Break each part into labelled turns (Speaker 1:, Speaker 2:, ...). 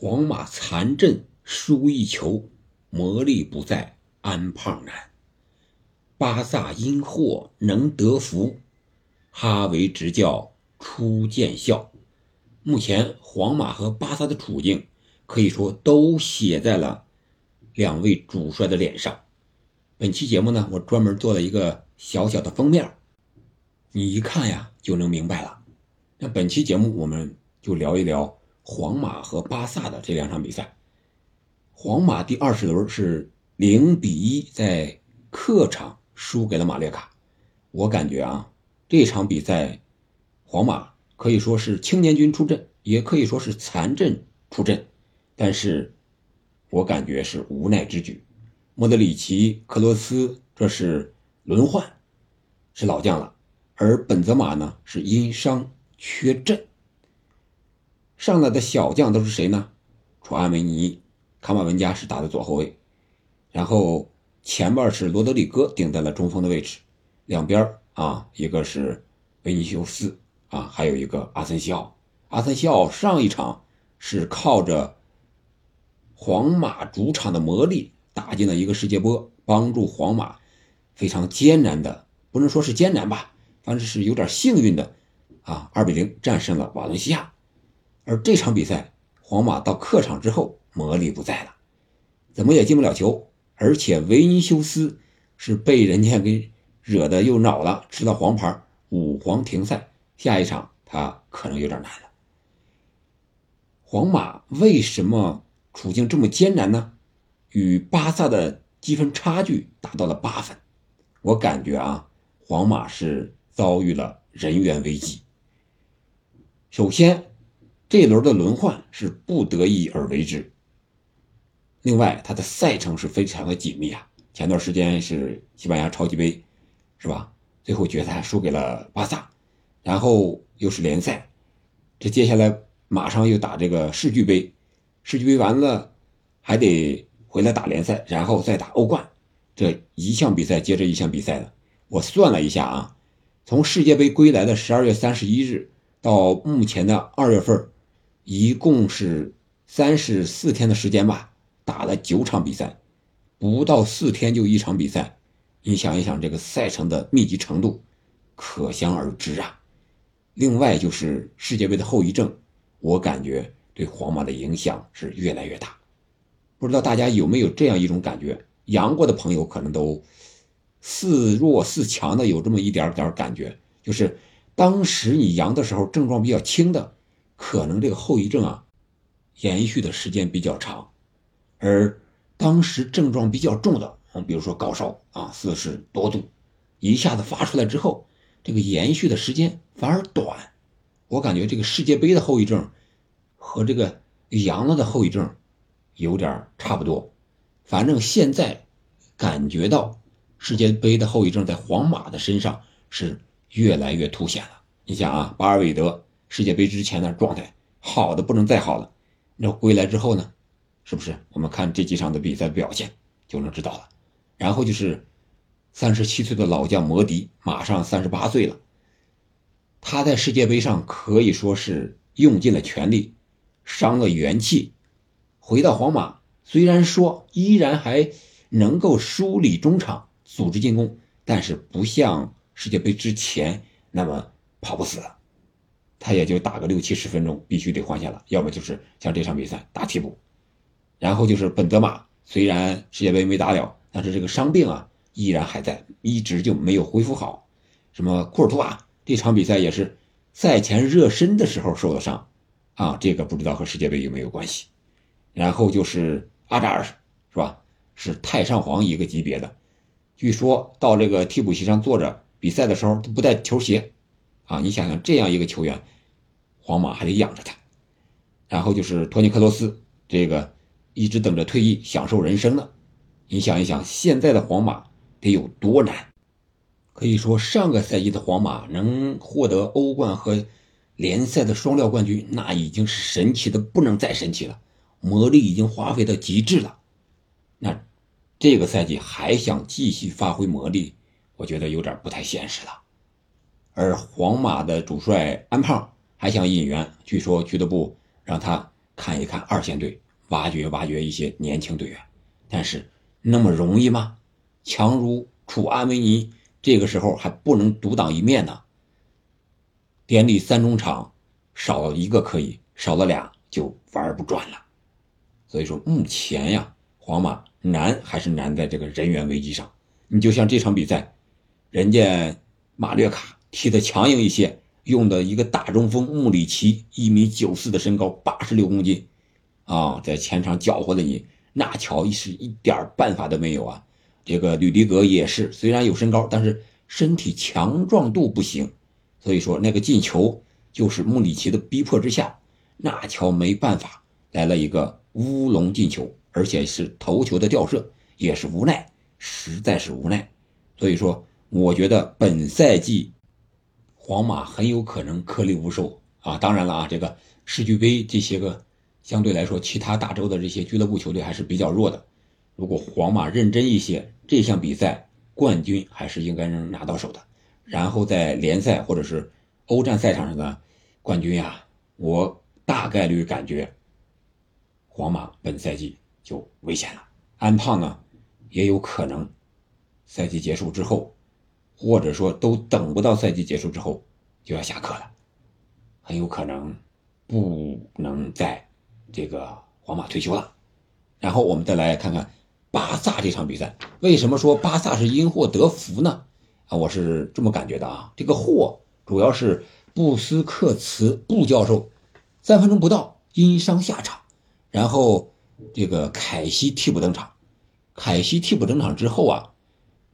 Speaker 1: 皇马残阵输一球，魔力不在安胖难。巴萨因祸能得福，哈维执教初见效。目前皇马和巴萨的处境可以说都写在了两位主帅的脸上。本期节目呢，我专门做了一个小小的封面，你一看呀就能明白了。那本期节目我们就聊一聊。皇马和巴萨的这两场比赛，皇马第二十轮是零比一在客场输给了马略卡。我感觉啊，这场比赛皇马可以说是青年军出阵，也可以说是残阵出阵，但是我感觉是无奈之举。莫德里奇、克罗斯这是轮换，是老将了，而本泽马呢是因伤缺阵。上来的小将都是谁呢？楚阿梅尼、卡马文加是打的左后卫，然后前边是罗德里戈顶在了中锋的位置，两边啊一个是维尼修斯啊，还有一个阿森西奥。阿森西奥上一场是靠着皇马主场的魔力打进了一个世界波，帮助皇马非常艰难的，不能说是艰难吧，反正是有点幸运的啊，二比零战胜了瓦伦西亚。而这场比赛，皇马到客场之后魔力不在了，怎么也进不了球，而且维尼修斯是被人家给惹得又恼了，吃了黄牌，五黄停赛，下一场他可能有点难了。皇马为什么处境这么艰难呢？与巴萨的积分差距达到了八分，我感觉啊，皇马是遭遇了人员危机。首先。这一轮的轮换是不得已而为之。另外，他的赛程是非常的紧密啊。前段时间是西班牙超级杯，是吧？最后决赛输给了巴萨，然后又是联赛，这接下来马上又打这个世俱杯，世俱杯完了还得回来打联赛，然后再打欧冠，这一项比赛接着一项比赛的。我算了一下啊，从世界杯归来的十二月三十一日到目前的二月份。一共是三十四天的时间吧，打了九场比赛，不到四天就一场比赛，你想一想这个赛程的密集程度，可想而知啊。另外就是世界杯的后遗症，我感觉对皇马的影响是越来越大。不知道大家有没有这样一种感觉？阳过的朋友可能都似弱似强的有这么一点点感觉，就是当时你阳的时候症状比较轻的。可能这个后遗症啊，延续的时间比较长，而当时症状比较重的，嗯，比如说高烧啊，四十多度，一下子发出来之后，这个延续的时间反而短。我感觉这个世界杯的后遗症和这个阳了的后遗症有点差不多。反正现在感觉到世界杯的后遗症在皇马的身上是越来越凸显了。你想啊，巴尔韦德。世界杯之前的状态好的不能再好了，那归来之后呢，是不是我们看这几场的比赛表现就能知道了？然后就是三十七岁的老将摩迪，马上三十八岁了，他在世界杯上可以说是用尽了全力，伤了元气，回到皇马，虽然说依然还能够梳理中场，组织进攻，但是不像世界杯之前那么跑不死了。他也就打个六七十分钟，必须得换下了，要么就是像这场比赛打替补。然后就是本泽马，虽然世界杯没打了，但是这个伤病啊依然还在，一直就没有恢复好。什么库尔图瓦这场比赛也是赛前热身的时候受的伤，啊，这个不知道和世界杯有没有关系。然后就是阿扎尔，是吧？是太上皇一个级别的，据说到这个替补席上坐着比赛的时候都不带球鞋。啊，你想想这样一个球员，皇马还得养着他，然后就是托尼克罗斯，这个一直等着退役享受人生呢。你想一想，现在的皇马得有多难？可以说，上个赛季的皇马能获得欧冠和联赛的双料冠军，那已经是神奇的不能再神奇了，魔力已经花费到极致了。那这个赛季还想继续发挥魔力，我觉得有点不太现实了。而皇马的主帅安胖还想引援，据说俱乐部让他看一看二线队，挖掘挖掘一些年轻队员。但是那么容易吗？强如楚安维尼，这个时候还不能独当一面呢。典礼三中场少了一个可以，少了俩就玩不转了。所以说目前呀，皇马难还是难在这个人员危机上。你就像这场比赛，人家马略卡踢的强硬一些，用的一个大中锋穆里奇，一米九四的身高，八十六公斤，啊，在前场搅和了你。纳乔是一点办法都没有啊！这个吕迪格也是，虽然有身高，但是身体强壮度不行。所以说那个进球就是穆里奇的逼迫之下，纳乔没办法来了一个乌龙进球，而且是头球的吊射，也是无奈，实在是无奈。所以说，我觉得本赛季皇马很有可能颗粒无收啊！当然了啊，这个世俱杯这些个。相对来说，其他大洲的这些俱乐部球队还是比较弱的。如果皇马认真一些，这项比赛冠军还是应该能拿到手的。然后在联赛或者是欧战赛场上的冠军呀，我大概率感觉皇马本赛季就危险了。安胖呢，也有可能赛季结束之后，或者说都等不到赛季结束之后就要下课了，很有可能不能再。这个皇马退休了，然后我们再来看看巴萨这场比赛。为什么说巴萨是因祸得福呢？啊，我是这么感觉的啊。这个祸主要是布斯克茨布教授三分钟不到因伤下场，然后这个凯西替补登场。凯西替补登场之后啊，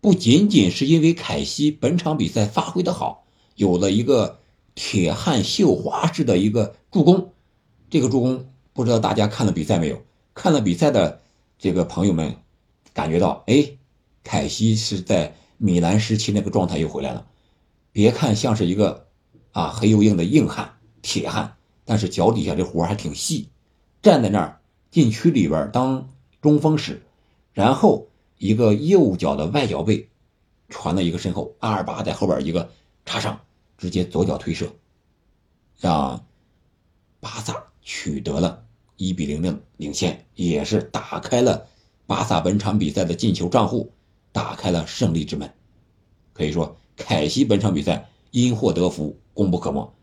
Speaker 1: 不仅仅是因为凯西本场比赛发挥的好，有了一个铁汉绣花式的一个助攻，这个助攻。不知道大家看了比赛没有？看了比赛的这个朋友们，感觉到哎，凯西是在米兰时期那个状态又回来了。别看像是一个啊黑又硬的硬汉、铁汉，但是脚底下这活还挺细。站在那儿禁区里边当中锋使，然后一个右脚的外脚背传了一个身后，阿尔巴在后边一个插上，直接左脚推射，让巴萨取得了。一比零的领先，也是打开了巴萨本场比赛的进球账户，打开了胜利之门。可以说，凯西本场比赛因祸得福，功不可没。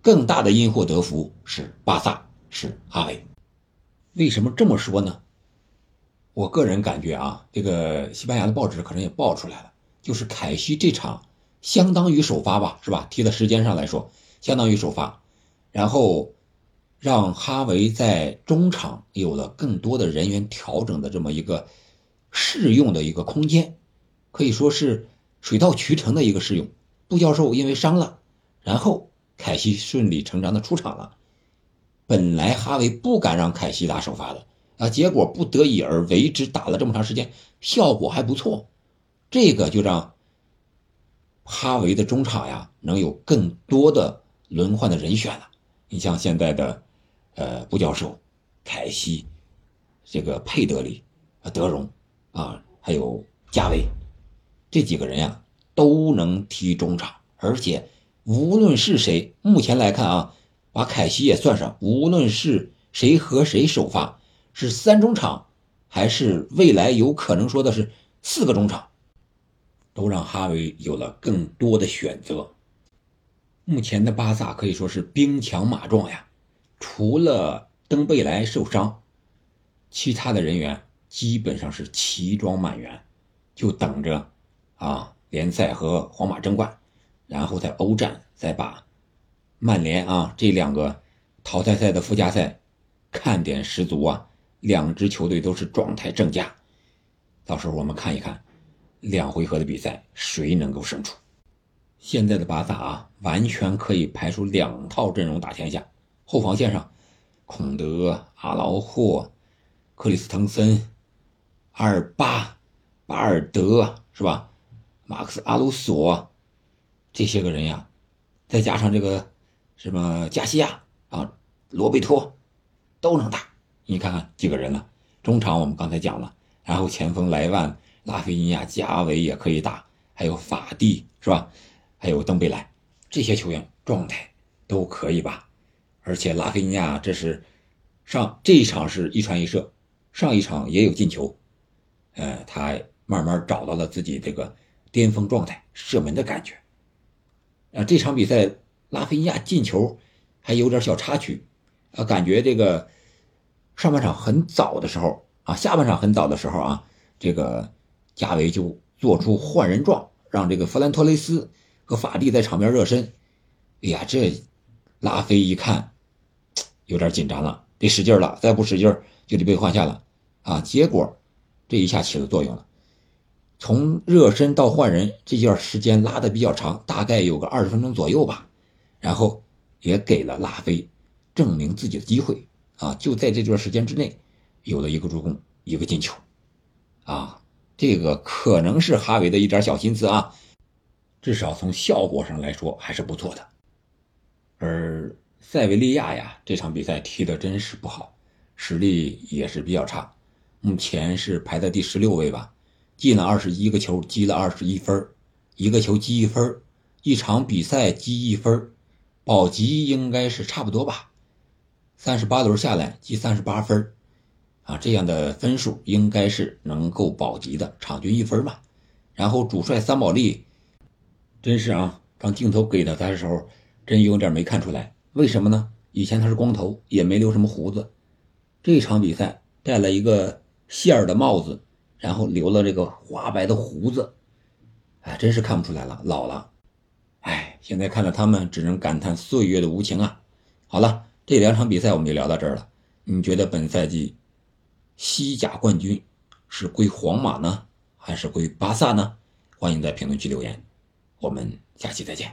Speaker 1: 更大的因祸得福是巴萨，是哈维。为什么这么说呢？我个人感觉啊，这个西班牙的报纸可能也报出来了，就是凯西这场相当于首发吧，是吧？踢的时间上来说，相当于首发，然后。让哈维在中场有了更多的人员调整的这么一个试用的一个空间，可以说是水到渠成的一个试用。布教授因为伤了，然后凯西顺理成章的出场了。本来哈维不敢让凯西打首发的啊，结果不得已而为之，打了这么长时间，效果还不错。这个就让哈维的中场呀能有更多的轮换的人选了。你像现在的。呃，布教授、凯西、这个佩德里、德容啊，还有加维，这几个人呀都能踢中场，而且无论是谁，目前来看啊，把凯西也算上，无论是谁和谁首发，是三中场，还是未来有可能说的是四个中场，都让哈维有了更多的选择。目前的巴萨可以说是兵强马壮呀。除了登贝莱受伤，其他的人员基本上是齐装满员，就等着啊联赛和皇马争冠，然后在欧战再把曼联啊这两个淘汰赛的附加赛看点十足啊，两支球队都是状态正佳，到时候我们看一看两回合的比赛谁能够胜出。现在的巴萨啊，完全可以排出两套阵容打天下。后防线上，孔德、阿劳霍、克里斯滕森、阿尔巴、巴尔德是吧？马克思阿鲁索这些个人呀，再加上这个什么加西亚啊、罗贝托都能打。你看看几个人了？中场我们刚才讲了，然后前锋莱万、拉菲尼亚、加维也可以打，还有法蒂是吧？还有登贝莱这些球员状态都可以吧？而且拉菲尼亚这是上这一场是一传一射，上一场也有进球，呃，他慢慢找到了自己这个巅峰状态，射门的感觉。啊，这场比赛拉菲尼亚进球还有点小插曲，啊，感觉这个上半场很早的时候啊，下半场很早的时候啊，这个加维就做出换人状，让这个弗兰托雷斯和法蒂在场边热身。哎呀，这拉菲一看有点紧张了，得使劲了，再不使劲就得被换下了啊！结果这一下起了作用了。从热身到换人这段时间拉的比较长，大概有个二十分钟左右吧，然后也给了拉菲证明自己的机会啊！就在这段时间之内，有了一个助攻，一个进球，啊，这个可能是哈维的一点小心思啊，至少从效果上来说还是不错的。而塞维利亚呀，这场比赛踢的真是不好，实力也是比较差，目前是排在第十六位吧。进了二十一个球，积了二十一分一个球积一分一场比赛积一分保级应该是差不多吧。三十八轮下来积三十八分啊，这样的分数应该是能够保级的，场均一分嘛。然后主帅三宝利，真是啊，当镜头给到他的时候，真有点没看出来，为什么呢？以前他是光头，也没留什么胡子，这场比赛戴了一个线儿的帽子。然后留了这个花白的胡子，哎，真是看不出来了，老了。哎，现在看着他们，只能感叹岁月的无情啊。好了，这两场比赛我们就聊到这儿了。你觉得本赛季西甲冠军是归皇马呢，还是归巴萨呢？欢迎在评论区留言。我们下期再见。